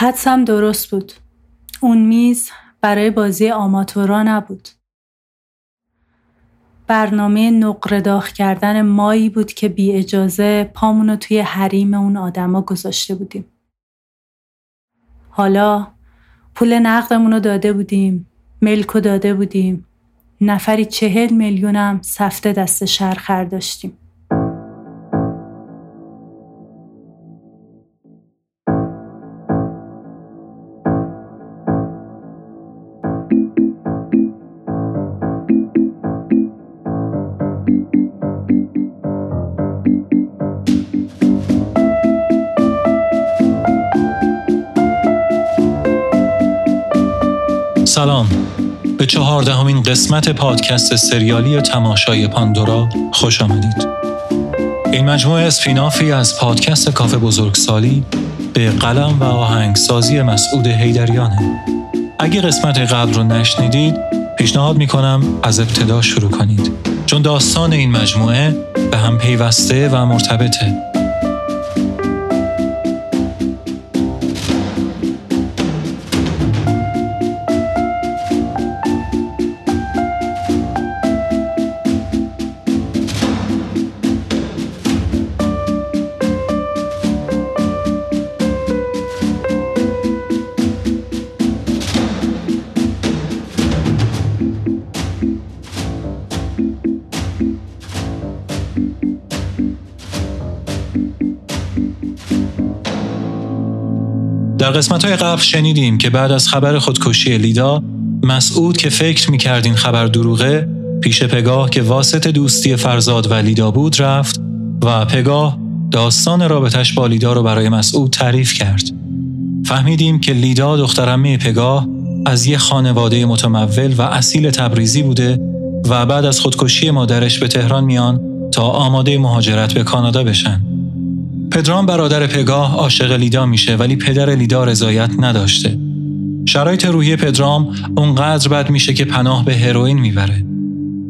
حدسم درست بود. اون میز برای بازی آماتورا نبود. برنامه نقره کردن مایی بود که بی اجازه پامونو توی حریم اون آدما گذاشته بودیم. حالا پول نقدمون رو داده بودیم، ملکو داده بودیم، نفری چهل میلیونم سفته دست شرخر داشتیم. چهاردهمین قسمت پادکست سریالی تماشای پاندورا خوش آمدید. این مجموعه اسپینافی از پادکست کافه بزرگسالی به قلم و آهنگسازی مسعود هیدریانه اگه قسمت قبل رو نشنیدید پیشنهاد می‌کنم از ابتدا شروع کنید. چون داستان این مجموعه به هم پیوسته و مرتبطه. در قسمت های قبل شنیدیم که بعد از خبر خودکشی لیدا مسعود که فکر می‌کرد این خبر دروغه پیش پگاه که واسط دوستی فرزاد و لیدا بود رفت و پگاه داستان رابطش با لیدا رو برای مسعود تعریف کرد. فهمیدیم که لیدا دخترمه پگاه از یه خانواده متمول و اصیل تبریزی بوده و بعد از خودکشی مادرش به تهران میان تا آماده مهاجرت به کانادا بشن. پدرام برادر پگاه عاشق لیدا میشه ولی پدر لیدا رضایت نداشته. شرایط روحی پدرام اونقدر بد میشه که پناه به هروئین می‌بره.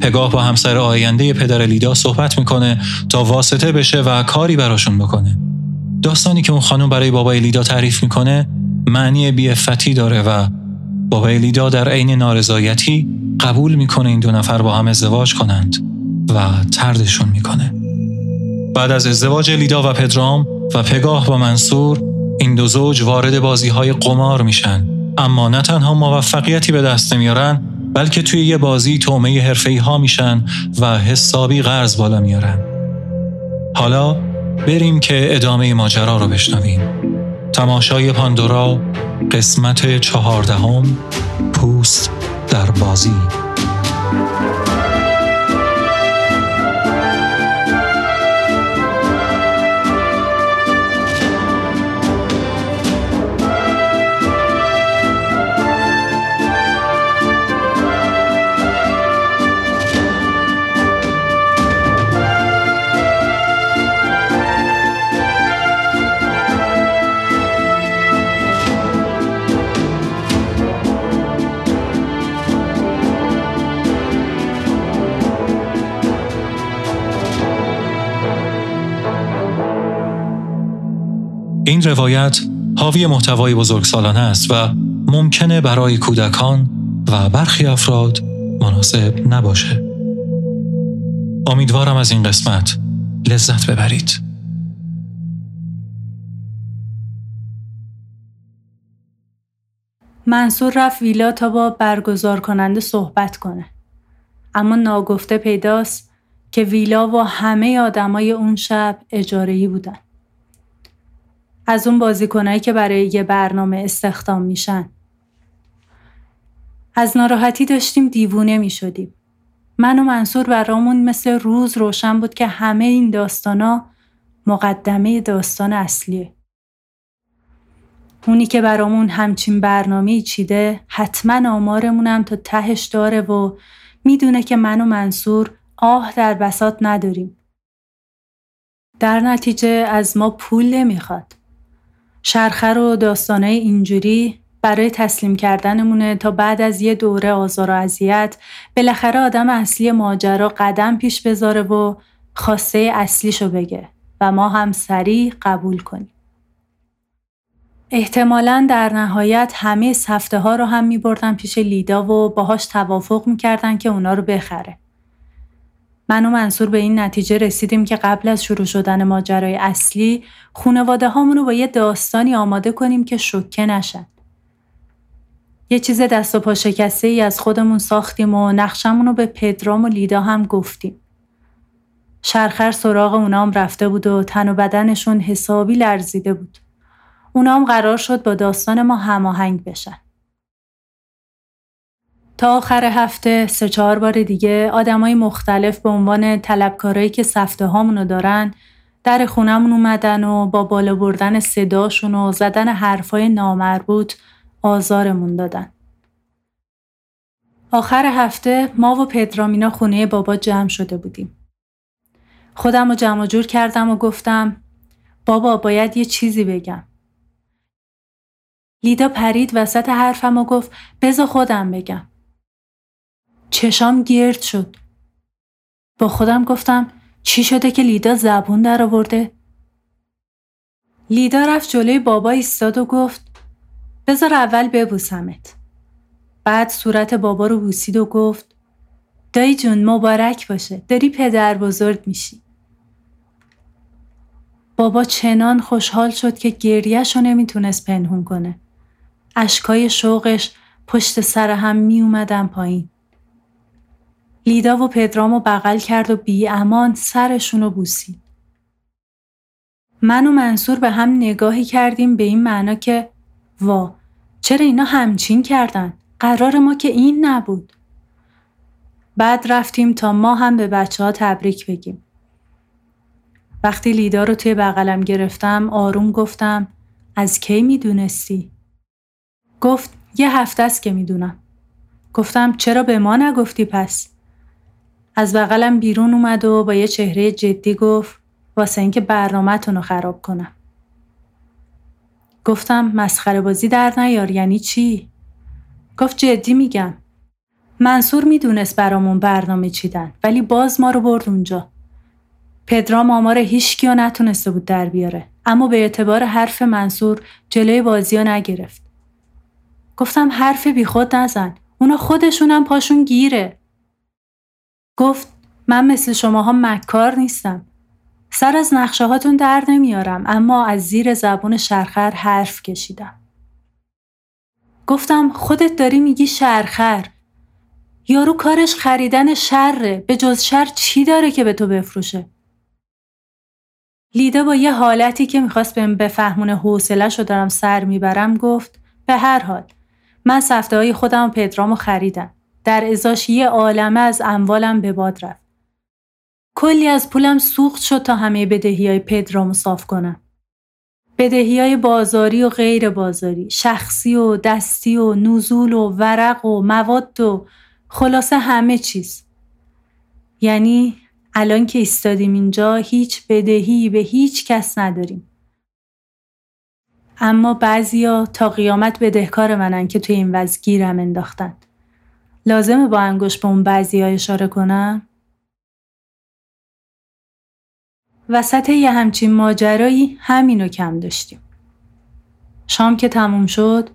پگاه با همسر آینده پدر لیدا صحبت می‌کنه تا واسطه بشه و کاری براشون بکنه. داستانی که اون خانم برای بابای لیدا تعریف می‌کنه معنی بیفتی داره و بابای لیدا در عین نارضایتی قبول می‌کنه این دو نفر با هم ازدواج کنند و تردشون می‌کنه. بعد از ازدواج لیدا و پدرام و پگاه با منصور این دو زوج وارد بازی های قمار میشن. اما نه تنها موفقیتی به دست نمیارن بلکه توی یه بازی تومه حرفه‌ای ها میشن و حسابی قرض بالا میارن. حالا بریم که ادامه ماجرا رو بشنویم. تماشای پاندورا قسمت چهاردهم پوست در بازی. این روایت حاوی محتوای بزرگسالانه است و ممکنه برای کودکان و برخی افراد مناسب نباشه. امیدوارم از این قسمت لذت ببرید. منصور رفت ویلا تا با برگزار کننده صحبت کنه. اما ناگفته پیداست که ویلا و همه آدمای اون شب اجارهی بودن. از اون بازیکنایی که برای یه برنامه استخدام میشن. از ناراحتی داشتیم دیوونه می شدیم. من و منصور برامون مثل روز روشن بود که همه این داستانا مقدمه داستان اصلیه. اونی که برامون همچین برنامه چیده حتما آمارمونم تا تهش داره و می‌دونه که من و منصور آه در بسات نداریم. در نتیجه از ما پول نمی‌خواد. شرخر و داستانه اینجوری برای تسلیم کردنمونه تا بعد از یه دوره آزار و اذیت بالاخره آدم اصلی ماجرا قدم پیش بذاره و خواسته اصلیشو بگه و ما هم سریع قبول کنیم. احتمالا در نهایت همه سفته ها رو هم می بردن پیش لیدا و باهاش توافق می‌کردن که اونا رو بخره. من و منصور به این نتیجه رسیدیم که قبل از شروع شدن ماجرای اصلی خونواده رو با یه داستانی آماده کنیم که شکه نشن. یه چیز دست و پا شکسته ای از خودمون ساختیم و نقشمون رو به پدرام و لیدا هم گفتیم. شرخر سراغ اونام رفته بود و تن و بدنشون حسابی لرزیده بود. اونام قرار شد با داستان ما هماهنگ بشن. تا آخر هفته سه چهار بار دیگه آدمای مختلف به عنوان طلبکارایی که سفته هامونو دارن در خونمون اومدن و با بالا بردن صداشون و زدن حرفای نامربوط آزارمون دادن. آخر هفته ما و پدرامینا خونه بابا جمع شده بودیم. خودم رو جمع جور کردم و گفتم بابا باید یه چیزی بگم. لیدا پرید وسط حرفم و گفت بزا خودم بگم. چشام گرد شد. با خودم گفتم چی شده که لیدا زبون در آورده؟ لیدا رفت جلوی بابا ایستاد و گفت بذار اول ببوسمت. بعد صورت بابا رو بوسید و گفت دایی جون مبارک باشه داری پدر بزرگ میشی. بابا چنان خوشحال شد که گریهش رو نمی‌تونست پنهون کنه. اشکای شوقش پشت سر هم می اومدن پایین. لیدا و پدرامو بغل کرد و بی امان سرشون رو بوسید. من و منصور به هم نگاهی کردیم به این معنا که وا چرا اینا همچین کردن؟ قرار ما که این نبود. بعد رفتیم تا ما هم به بچه ها تبریک بگیم. وقتی لیدا رو توی بغلم گرفتم آروم گفتم از کی می‌دونستی؟ گفت یه هفته است که می‌دونم. گفتم چرا به ما نگفتی پس؟ از بغلم بیرون اومد و با یه چهره جدی گفت واسه اینکه برنامهتون رو خراب کنم. گفتم مسخره بازی در نیار یعنی چی؟ گفت جدی میگم. منصور می‌دونست برامون برنامه چیدن ولی باز ما رو برد اونجا. پدرام آمار هیچکی رو نتونسته بود در بیاره اما به اعتبار حرف منصور جلوی بازی ها نگرفت. گفتم حرف بیخود نزن. اونا خودشونم پاشون گیره. گفت من مثل شماها مکار نیستم. سر از نقشه هاتون در نمیارم اما از زیر زبون شرخر حرف کشیدم. گفتم خودت داری میگی شرخر. یارو کارش خریدن شره به جز شر چی داره که به تو بفروشه؟ لیدا با یه حالتی که می‌خواست بهم بفهمونه حوصله رو دارم سر می‌برم گفت به هر حال من سفته های خودم و پدرامو خریدم. در ازاش یه عالمه از اموالم به باد رفت. کلی از پولم سوخت شد تا همه بدهی های پدرامو صاف کنم. بدهی های بازاری و غیر بازاری، شخصی و دستی و نزول و ورق و مواد و خلاصه همه چیز. یعنی الان که ایستادیم اینجا هیچ بدهی به هیچ کس نداریم. اما بعضیا تا قیامت بدهکار منن که توی این وضع گیرم انداختن. لازمه با انگشت به اون بعضی اشاره کنم؟ وسط یه همچین ماجرایی همینو کم داشتیم. شام که تموم شد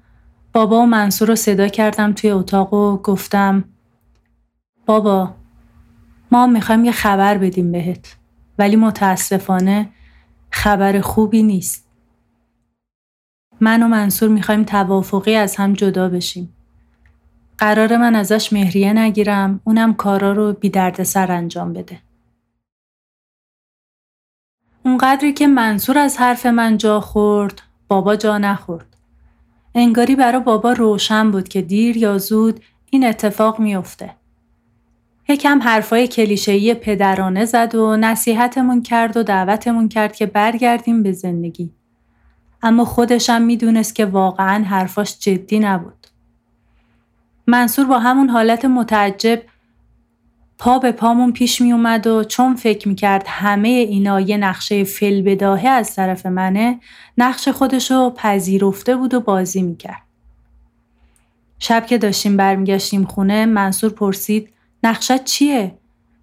بابا و منصور رو صدا کردم توی اتاق و گفتم بابا ما می‌خوایم یه خبر بدیم بهت ولی متاسفانه خبر خوبی نیست. من و منصور می‌خوایم توافقی از هم جدا بشیم. قرار من ازش مهریه نگیرم اونم کارا رو بی درد سر انجام بده. اونقدری که منصور از حرف من جا خورد بابا جا نخورد. انگاری برا بابا روشن بود که دیر یا زود این اتفاق میافته. یکم حرفای کلیشه‌ای پدرانه زد و نصیحتمون کرد و دعوتمون کرد که برگردیم به زندگی. اما خودشم می‌دونست که واقعا حرفاش جدی نبود. منصور با همون حالت متعجب پا به پامون پیش می اومد و چون فکر می کرد همه اینا یه نقشه فل بداهه از طرف منه نقش خودشو پذیرفته بود و بازی می کرد. شب که داشتیم برمیگشتیم خونه منصور پرسید نقشت چیه؟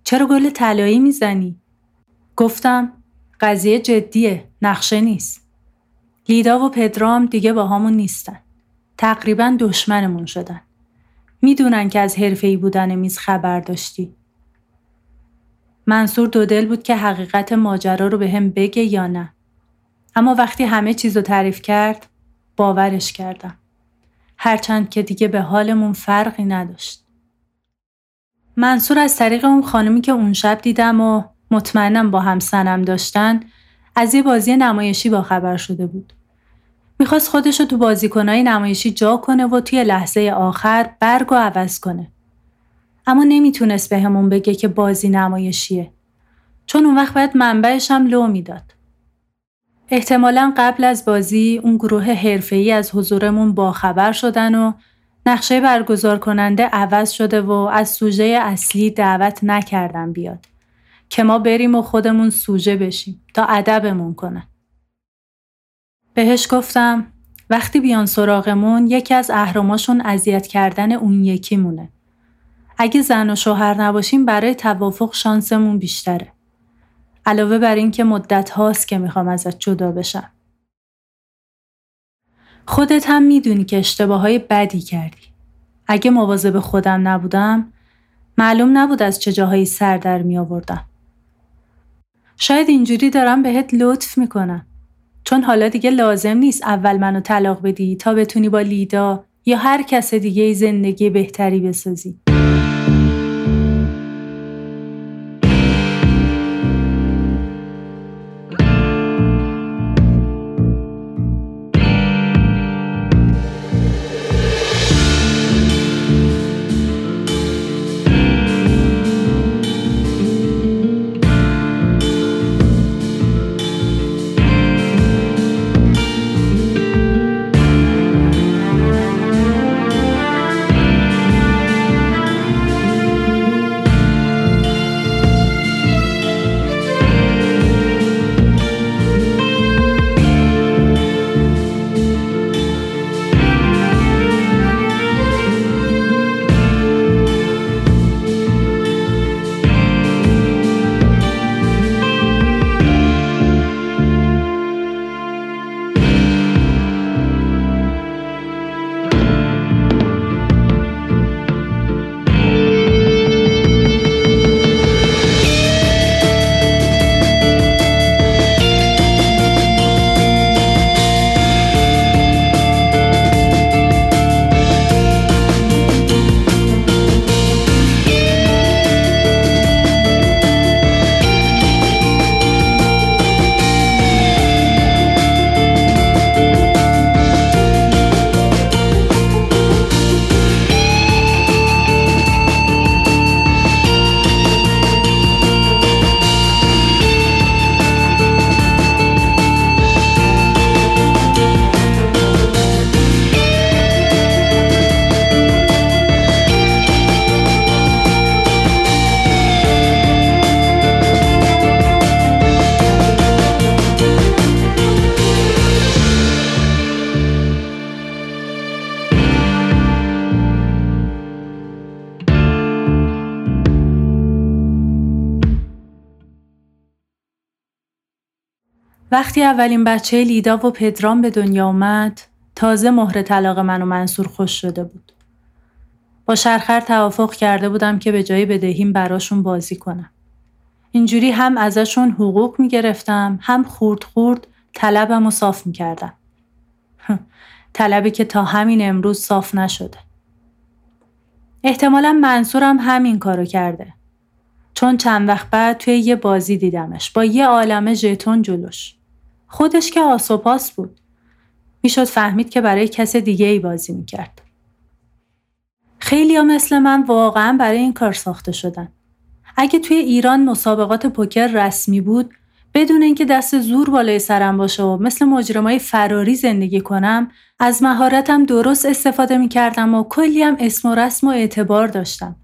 چرا گل طلایی می‌زنی؟ گفتم قضیه جدیه نقشه نیست. لیدا و پدرام دیگه با همون نیستن. تقریبا دشمنمون شدن. می‌دونن که از حرفه‌ای بودن میز خبر داشتی. منصور دو دل بود که حقیقت ماجرا رو به هم بگه یا نه. اما وقتی همه چیز رو تعریف کرد باورش کردم. هرچند که دیگه به حالمون فرقی نداشت. منصور از طریق اون خانمی که اون شب دیدم و مطمئنم با هم سنم داشتن از یه بازی نمایشی با خبر شده بود. می‌خواست خودش رو تو بازیکنهای نمایشی جا کنه و توی لحظه آخر برگ و عوض کنه. اما نمی‌تونست به همون بگه که بازی نمایشیه. چون اون وقت باید منبعش هم لو می‌داد. احتمالا قبل از بازی اون گروه حرفه‌ای از حضورمون باخبر شدن و نقشه برگزار کننده عوض شده و از سوژه اصلی دعوت نکردن بیاد که ما بریم و خودمون سوژه بشیم تا ادبمون کنن. بهش گفتم وقتی بیان سراغمون یکی از اهراماشون اذیت کردن اون یکی مونه. اگه زن و شوهر نباشیم برای توافق شانسمون بیشتره. علاوه بر اینکه مدت هاست که می‌خوام ازت جدا بشم. خودت هم می‌دونی که اشتباه های بدی کردی. اگه مواظب خودم نبودم معلوم نبود از چه جاهایی سر در می آوردم. شاید اینجوری دارم بهت لطف می‌کنم. چون حالا دیگه لازم نیست اول منو طلاق بدی تا بتونی با لیدا یا هر کس دیگه زندگی بهتری بسازی. وقتی اولین بچه لیدا و پدرام به دنیا اومد تازه مهر طلاق من و منصور خوش شده بود. با شرخر توافق کرده بودم که به جای بدهیم براشون بازی کنم. اینجوری هم ازشون حقوق می‌گرفتم هم خورد خورد طلبم و صاف می‌کردم. طلبی که تا همین امروز صاف نشده. احتمالا منصورم همین کارو کرده. چون چند وقت بعد توی یه بازی دیدمش با یه عالمه ژتون جلوش. خودش که آسوپاس بود. می‌شد فهمید که برای کس دیگه ای بازی می‌کرد. خیلی ها مثل من واقعا برای این کار ساخته شدن. اگه توی ایران مسابقات پوکر رسمی بود بدون اینکه دست زور بالای سرم باشه و مثل مجرمای فراری زندگی کنم از مهارتم درست استفاده می‌کردم و کلی هم اسم و رسم و اعتبار داشتم.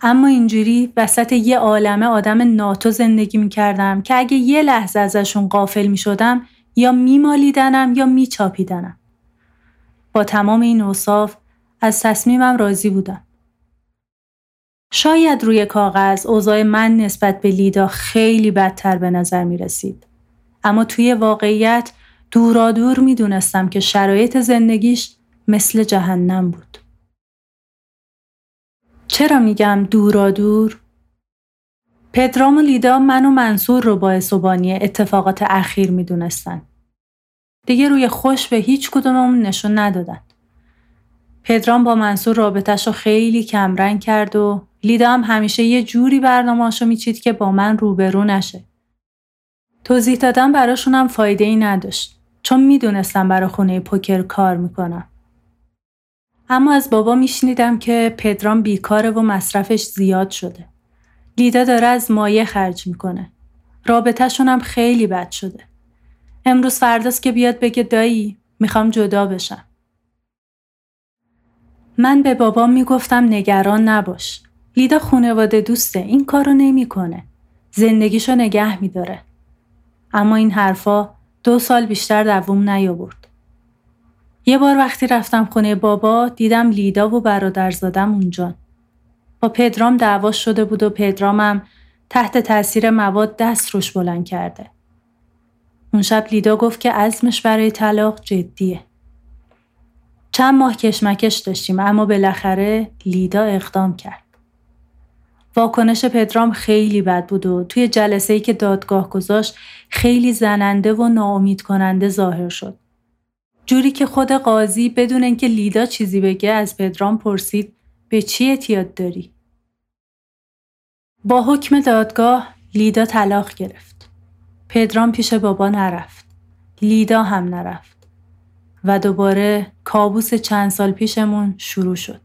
اما اینجوری وسط یه عالمه آدم ناتو زندگی می‌کردم که اگه یه لحظه ازشون قافل می‌شدم یا میمالیدنم یا میچاپیدنم. با تمام این اوصاف از تصمیمم راضی بودم. شاید روی کاغذ اوضاع من نسبت به لیدا خیلی بدتر به نظر می رسید. اما توی واقعیت دورا دور می‌دونستم که شرایط زندگیش مثل جهنم بود. چرا میگم دورا دور؟ پدرام و لیدا من و منصور رو باعث و بانی اتفاقات اخیر می‌دونستن. دیگه روی خوش به هیچ کدوممون نشون ندادن. پدرام با منصور رابطش رو خیلی کمرنگ کرد و لیدا هم همیشه یه جوری برنامه‌اشو میچید که با من روبرو نشه. توضیح دادن براشونم فایده ای نداشت چون می‌دونستم برا خونه پوکر کار می‌کنم. اما از بابا میشنیدم که پدرام بیکاره و مصرفش زیاد شده. لیدا داره از مایه خرج می‌کنه. رابطهشون هم خیلی بد شده. امروز فرداست که بیاد بگه دایی می‌خوام جدا بشم. من به بابام می‌گفتم نگران نباش. لیدا خونواده دوسته این کارو نمی‌کنه. زندگیشو نگه میداره. اما این حرفا دو سال بیشتر دووم نیاورد. یه بار وقتی رفتم خونه بابا دیدم لیدا و برادرزادم اونجا. با پدرام دعوا شده بود و پدرامم تحت تاثیر مواد دست روش بلند کرده. اون شب لیدا گفت که عزمش برای طلاق جدیه. چند ماه کشمکش داشتیم اما بالاخره لیدا اقدام کرد. واکنش پدرام خیلی بد بود و توی جلسه ای که دادگاه گذاشت خیلی زننده و ناامید کننده ظاهر شد. جوری که خود قاضی بدون اینکه لیدا چیزی بگه از پدرام پرسید به چی اعتیاد داری؟ با حکم دادگاه لیدا طلاق گرفت. پدرام پیش بابا نرفت. لیدا هم نرفت. و دوباره کابوس چند سال پیشمون شروع شد.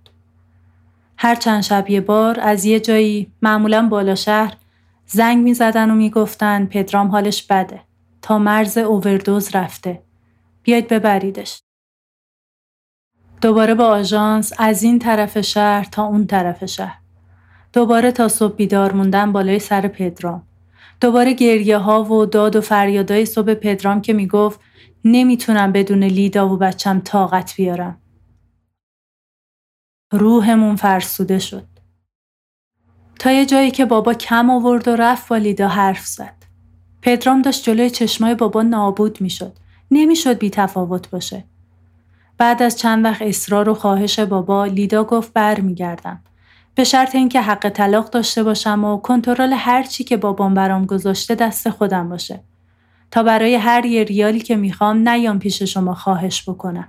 هر چند شب یه بار از یه جایی معمولا بالا شهر زنگ می زدن و می گفتن پدرام حالش بده تا مرز اووردوز رفته. بیاید ببریدش. دوباره با آژانس از این طرف شهر تا اون طرف شهر. دوباره تا صبح بیدار موندن بالای سر پدرام. دوباره گریه ها و داد و فریادای صبح پدرام که می‌گفت نمی‌تونم بدون لیدا و بچم طاقت بیارم. روحمون فرسوده شد. تا یه جایی که بابا کم آورد و رفت با لیدا حرف زد. پدرام داشت جلوی چشمای بابا نابود می‌شد. نمی‌شد بی تفاوت باشه. بعد از چند وقت اصرار و خواهش بابا لیدا گفت برمیگردم. به شرط اینکه حق طلاق داشته باشم و کنترل هر چی که بابام برام گذاشته دست خودم باشه. تا برای هر یه ریالی که می‌خوام نیام پیش شما خواهش بکنم.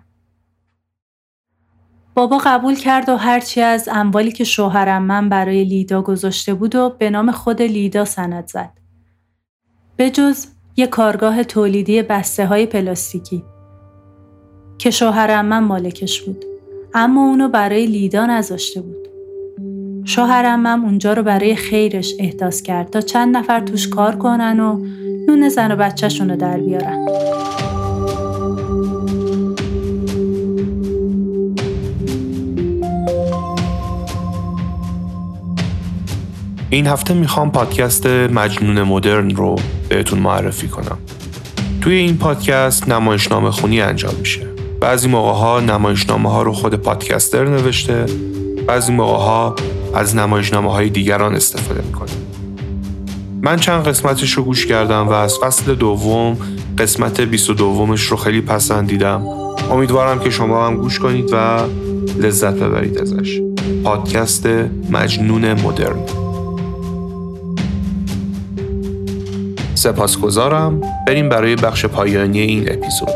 بابا قبول کرد و هرچی از اموالی که شوهرم من برای لیدا گذاشته بود و به نام خود لیدا سند زد. به جز یه کارگاه تولیدی بسته های پلاستیکی که شوهرم من مالکش بود اما اونو برای لیدا نذاشته بود. شوهرم من اونجا رو برای خیرش احداث کرد تا چند نفر توش کار کنن و نون زن و بچهشون رو در بیارن. این هفته می‌خوام پادکست مجنون مدرن رو بهتون معرفی کنم. توی این پادکست نمایشنامه خونی انجام میشه. بعضی موقع ها نمایشنامه ها رو خود پادکستر نوشته، بعضی موقع ها از نمایشنامه های دیگران استفاده می‌کنه. من چند قسمتش رو گوش کردم و از فصل دوم قسمت 22 رو خیلی پسندیدم. امیدوارم که شما هم گوش کنید و لذت ببرید ازش. پادکست مجنون مدرن سپاسگزارم بریم برای بخش پایانی این اپیزود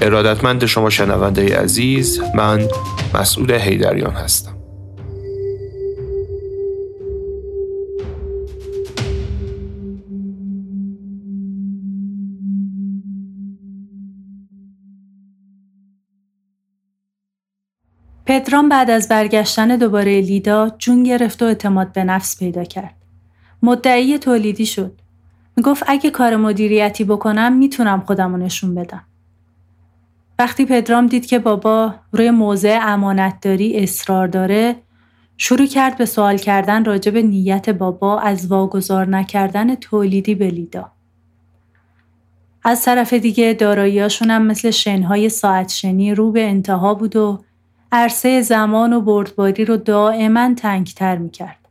ارادتمند شما شنونده عزیز من مسئول هیدریان هستم پدرام بعد از برگشتن دوباره لیدا جون گرفت و اعتماد به نفس پیدا کرد. مدعی تولیدی شد. می‌گفت اگه کار مدیریتی بکنم می‌تونم خودم رو نشون بدم. وقتی پدرام دید که بابا روی موضع امانتداری اصرار داره شروع کرد به سوال کردن راجع نیت بابا از واگذار نکردن تولیدی به لیدا. از طرف دیگه داراییاشون هم مثل شنهای ساعت شنی رو به انتها بود و عرصه زمان و بردباری رو دائما تنگتر می‌کرد.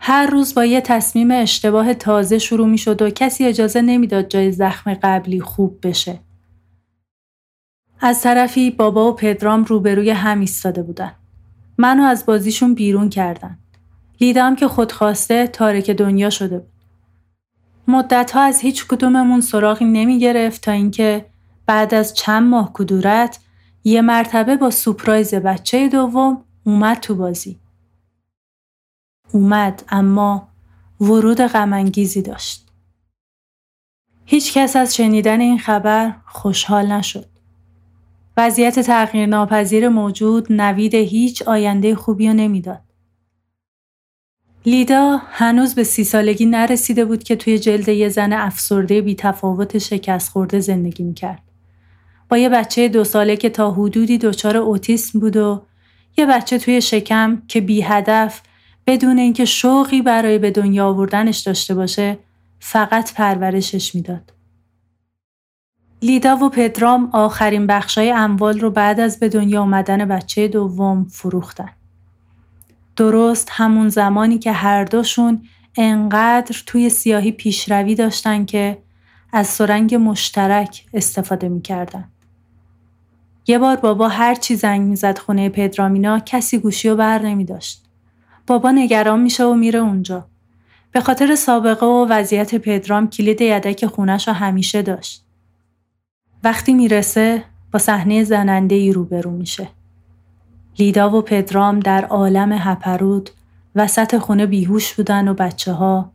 هر روز با یه تصمیم اشتباه تازه شروع می شد و کسی اجازه نمی‌داد جای زخم قبلی خوب بشه. از طرفی بابا و پدرام روبروی هم ایستاده بودن. منو از بازیشون بیرون کردن. لیدم که خودخواسته تارک دنیا شده بود. مدتها از هیچ کدوممون سراغی نمی گرفت تا اینکه بعد از چند ماه کدورت یه مرتبه با سپرایز بچه دوم اومد تو بازی. اومد اما ورود غمانگیزی داشت. هیچ کس از شنیدن این خبر خوشحال نشد. وضعیت تغییر ناپذیر موجود نوید هیچ آینده خوبی رو نمی‌داد. لیدا هنوز به سی سالگی نرسیده بود که توی جلد یه زن افسرده بی تفاوت شکست خورده زندگی می‌کرد. با یه بچه دو ساله که تا حدودی دچار اوتیسم بود و یه بچه توی شکم که بی هدف بدون اینکه شوقی برای به دنیا آوردنش داشته باشه فقط پرورشش می‌داد. لیدا و پدرام آخرین بخشای اموال رو بعد از به دنیا آمدن بچه دوم فروختن. درست همون زمانی که هر دوشون انقدر توی سیاهی پیشروی داشتن که از سرنگ مشترک استفاده می‌کردن. یه بار بابا هر چی زنگ می‌زد خونه پدرامینا کسی گوشی رو بر نمی داشت. بابا نگران میشه و میره اونجا. به خاطر سابقه و وضعیت پدرام کلید یدک خونش رو همیشه داشت. وقتی می‌رسه با صحنه زننده ای روبرو میشه. لیدا و پدرام در عالم هپرود وسط خونه بیهوش بودن و بچه ها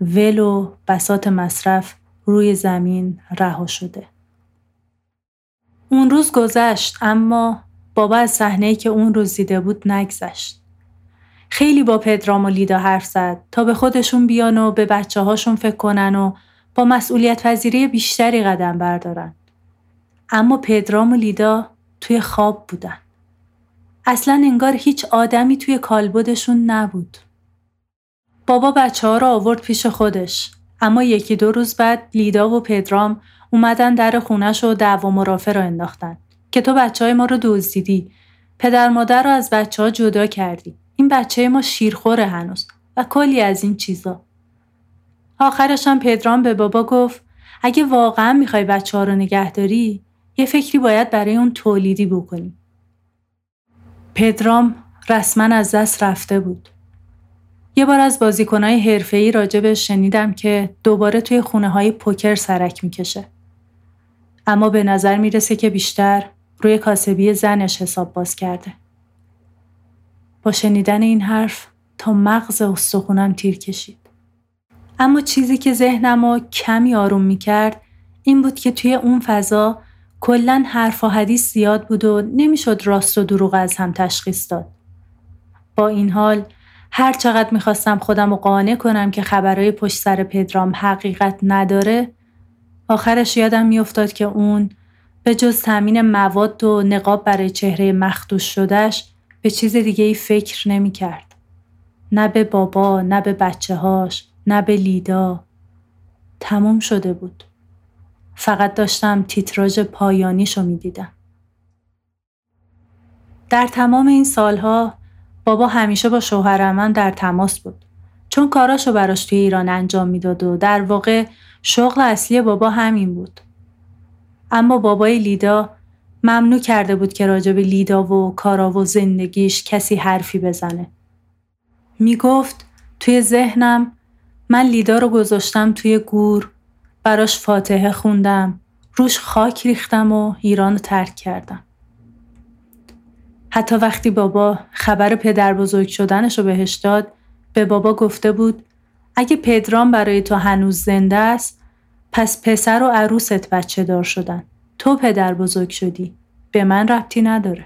ول و بسات مصرف روی زمین رها شده. اون روز گذشت اما بابا از صحنه‌ای که اون روز دیده بود نگذشت. خیلی با پدرام و لیدا حرف زد تا به خودشون بیان و به بچه هاشون فکر کنن و با مسئولیت پذیری بیشتری قدم بردارن. اما پدرام و لیدا توی خواب بودن. اصلا انگار هیچ آدمی توی کالبدشون نبود. بابا بچه ها را آورد پیش خودش. اما یکی دو روز بعد لیدا و پدرام اومدن در خونش و دعوا مرافع را انداختن که تو بچه های ما رو دزدیدی پدر مادر رو از بچه ها جدا کردی این بچه ما شیرخوره هنوز و کلی از این چیزا آخرش هم پدرام به بابا گفت اگه واقعا می‌خوای بچه ها رو نگه داری یه فکری باید برای اون تولیدی بکنی پدرام رسما از دست رفته بود یه بار از بازیکنهای حرفه‌ای راجبش شنیدم که دوباره توی خونه های پوکر سرک می‌کشه. اما به نظر می‌رسه که بیشتر روی کاسبی زنش حساب باز کرده. با شنیدن این حرف تا مغز استخونم تیر کشید. اما چیزی که ذهنم رو کمی آروم می‌کرد این بود که توی اون فضا کلا حرف و حدیث زیاد بود و نمی‌شد راست و دروغ از هم تشخیص داد. با این حال هر چقدر می‌خواستم خودم رو قانع کنم که خبرهای پشت سر پدرام حقیقت نداره آخرش یادم میافتاد که اون به جز تامین مواد و نقاب برای چهره مخدوش شدهش به چیز دیگه ای فکر نمی کرد. نه به بابا، نه به بچه هاش، نه به لیدا. تموم شده بود. فقط داشتم تیتراژ پایانیشو می دیدم. در تمام این سالها بابا همیشه با شوهر من در تماس بود. چون کاراشو براش توی ایران انجام می‌داد و در واقع شغل اصلی بابا همین بود. اما بابای لیدا ممنوع کرده بود که راجب لیدا و کارا و زندگیش کسی حرفی بزنه. می گفت توی ذهنم من لیدا رو گذاشتم توی گور براش فاتحه خوندم روش خاک ریختم و ایران رو ترک کردم. حتی وقتی بابا خبر پدر بزرگ شدنش رو بهش داد به بابا گفته بود اگه پدرام برای تو هنوز زنده است پس پسر و عروست بچه دار شدن تو پدر بزرگ شدی. به من ربطی نداره.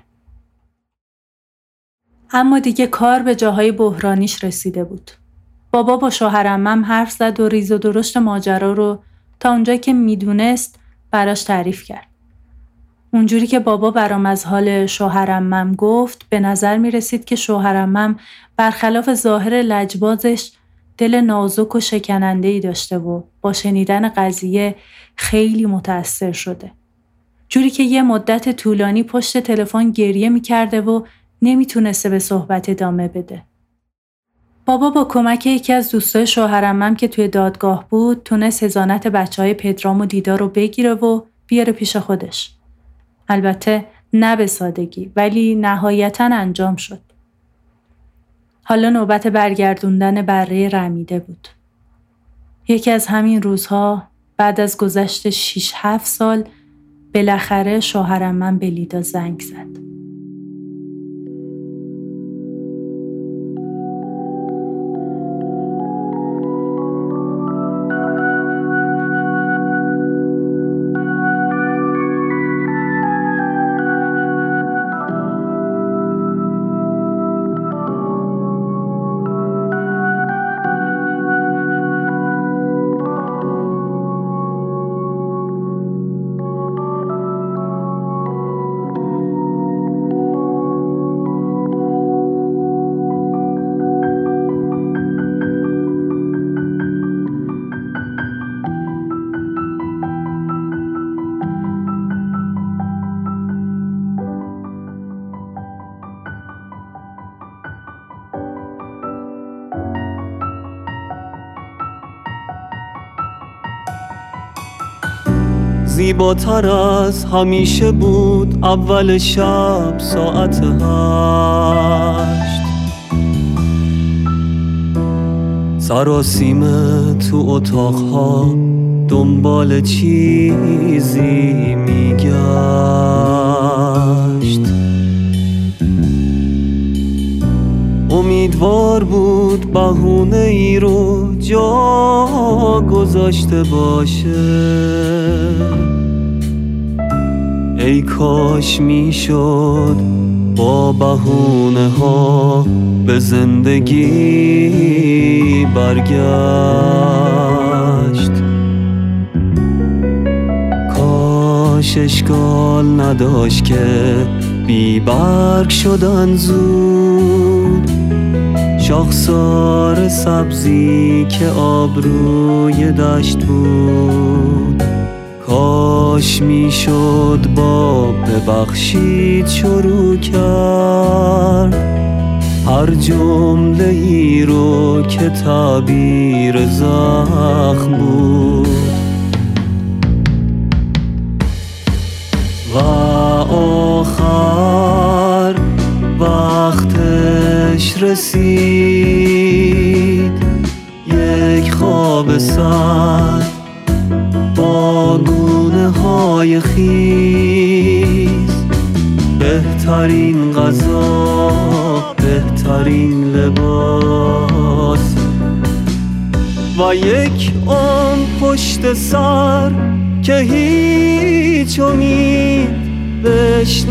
اما دیگه کار به جاهای بحرانیش رسیده بود. بابا با شوهرمم حرف زد و ریز و درشت ماجرا رو تا اونجایی که می‌دونست براش تعریف کرد. اونجوری که بابا برام از حال شوهرمم گفت به نظر می رسید که شوهرمم برخلاف ظاهر لجبازش دل نازک و شکننده ای داشته و با شنیدن قضیه خیلی متأثر شده. جوری که یه مدت طولانی پشت تلفن گریه می کرده و نمی‌تونسته به صحبت ادامه بده. بابا با کمک یکی از دوستای شوهرمم که توی دادگاه بود تونست هزانت بچه های پدرام و دیدار رو بگیره و بیاره پیش خودش. البته نه به سادگی ولی نهایتا انجام شد. حالا نوبت برگردوندن بره رمیده بود. یکی از همین روزها بعد از گذشت 6 7 سال بالاخره شوهرم من به لیدا زنگ زد. زیباتر از همیشه بود اول شب ساعت هشت. سراسیمه تو اتاقها دنبال چیزی میگشت. امیدوار بود بهونه ای رو جا گذاشته باشه. ای کاش می‌شد با بهونه ها به زندگی برگشت. کاش اشکال نداشت که بی برگ شدن زود. شاخسار سبزی که آبروی دشت بود. کاش می‌شد با ببخشید شروع کرد. هر جمله ای رو که تعبیر زخم بود. و آخر وقتش رسید. یک خواب سر با های خیز. بهترین غذا بهترین لباس. و یک آن پشت سر که هیچ امید بهش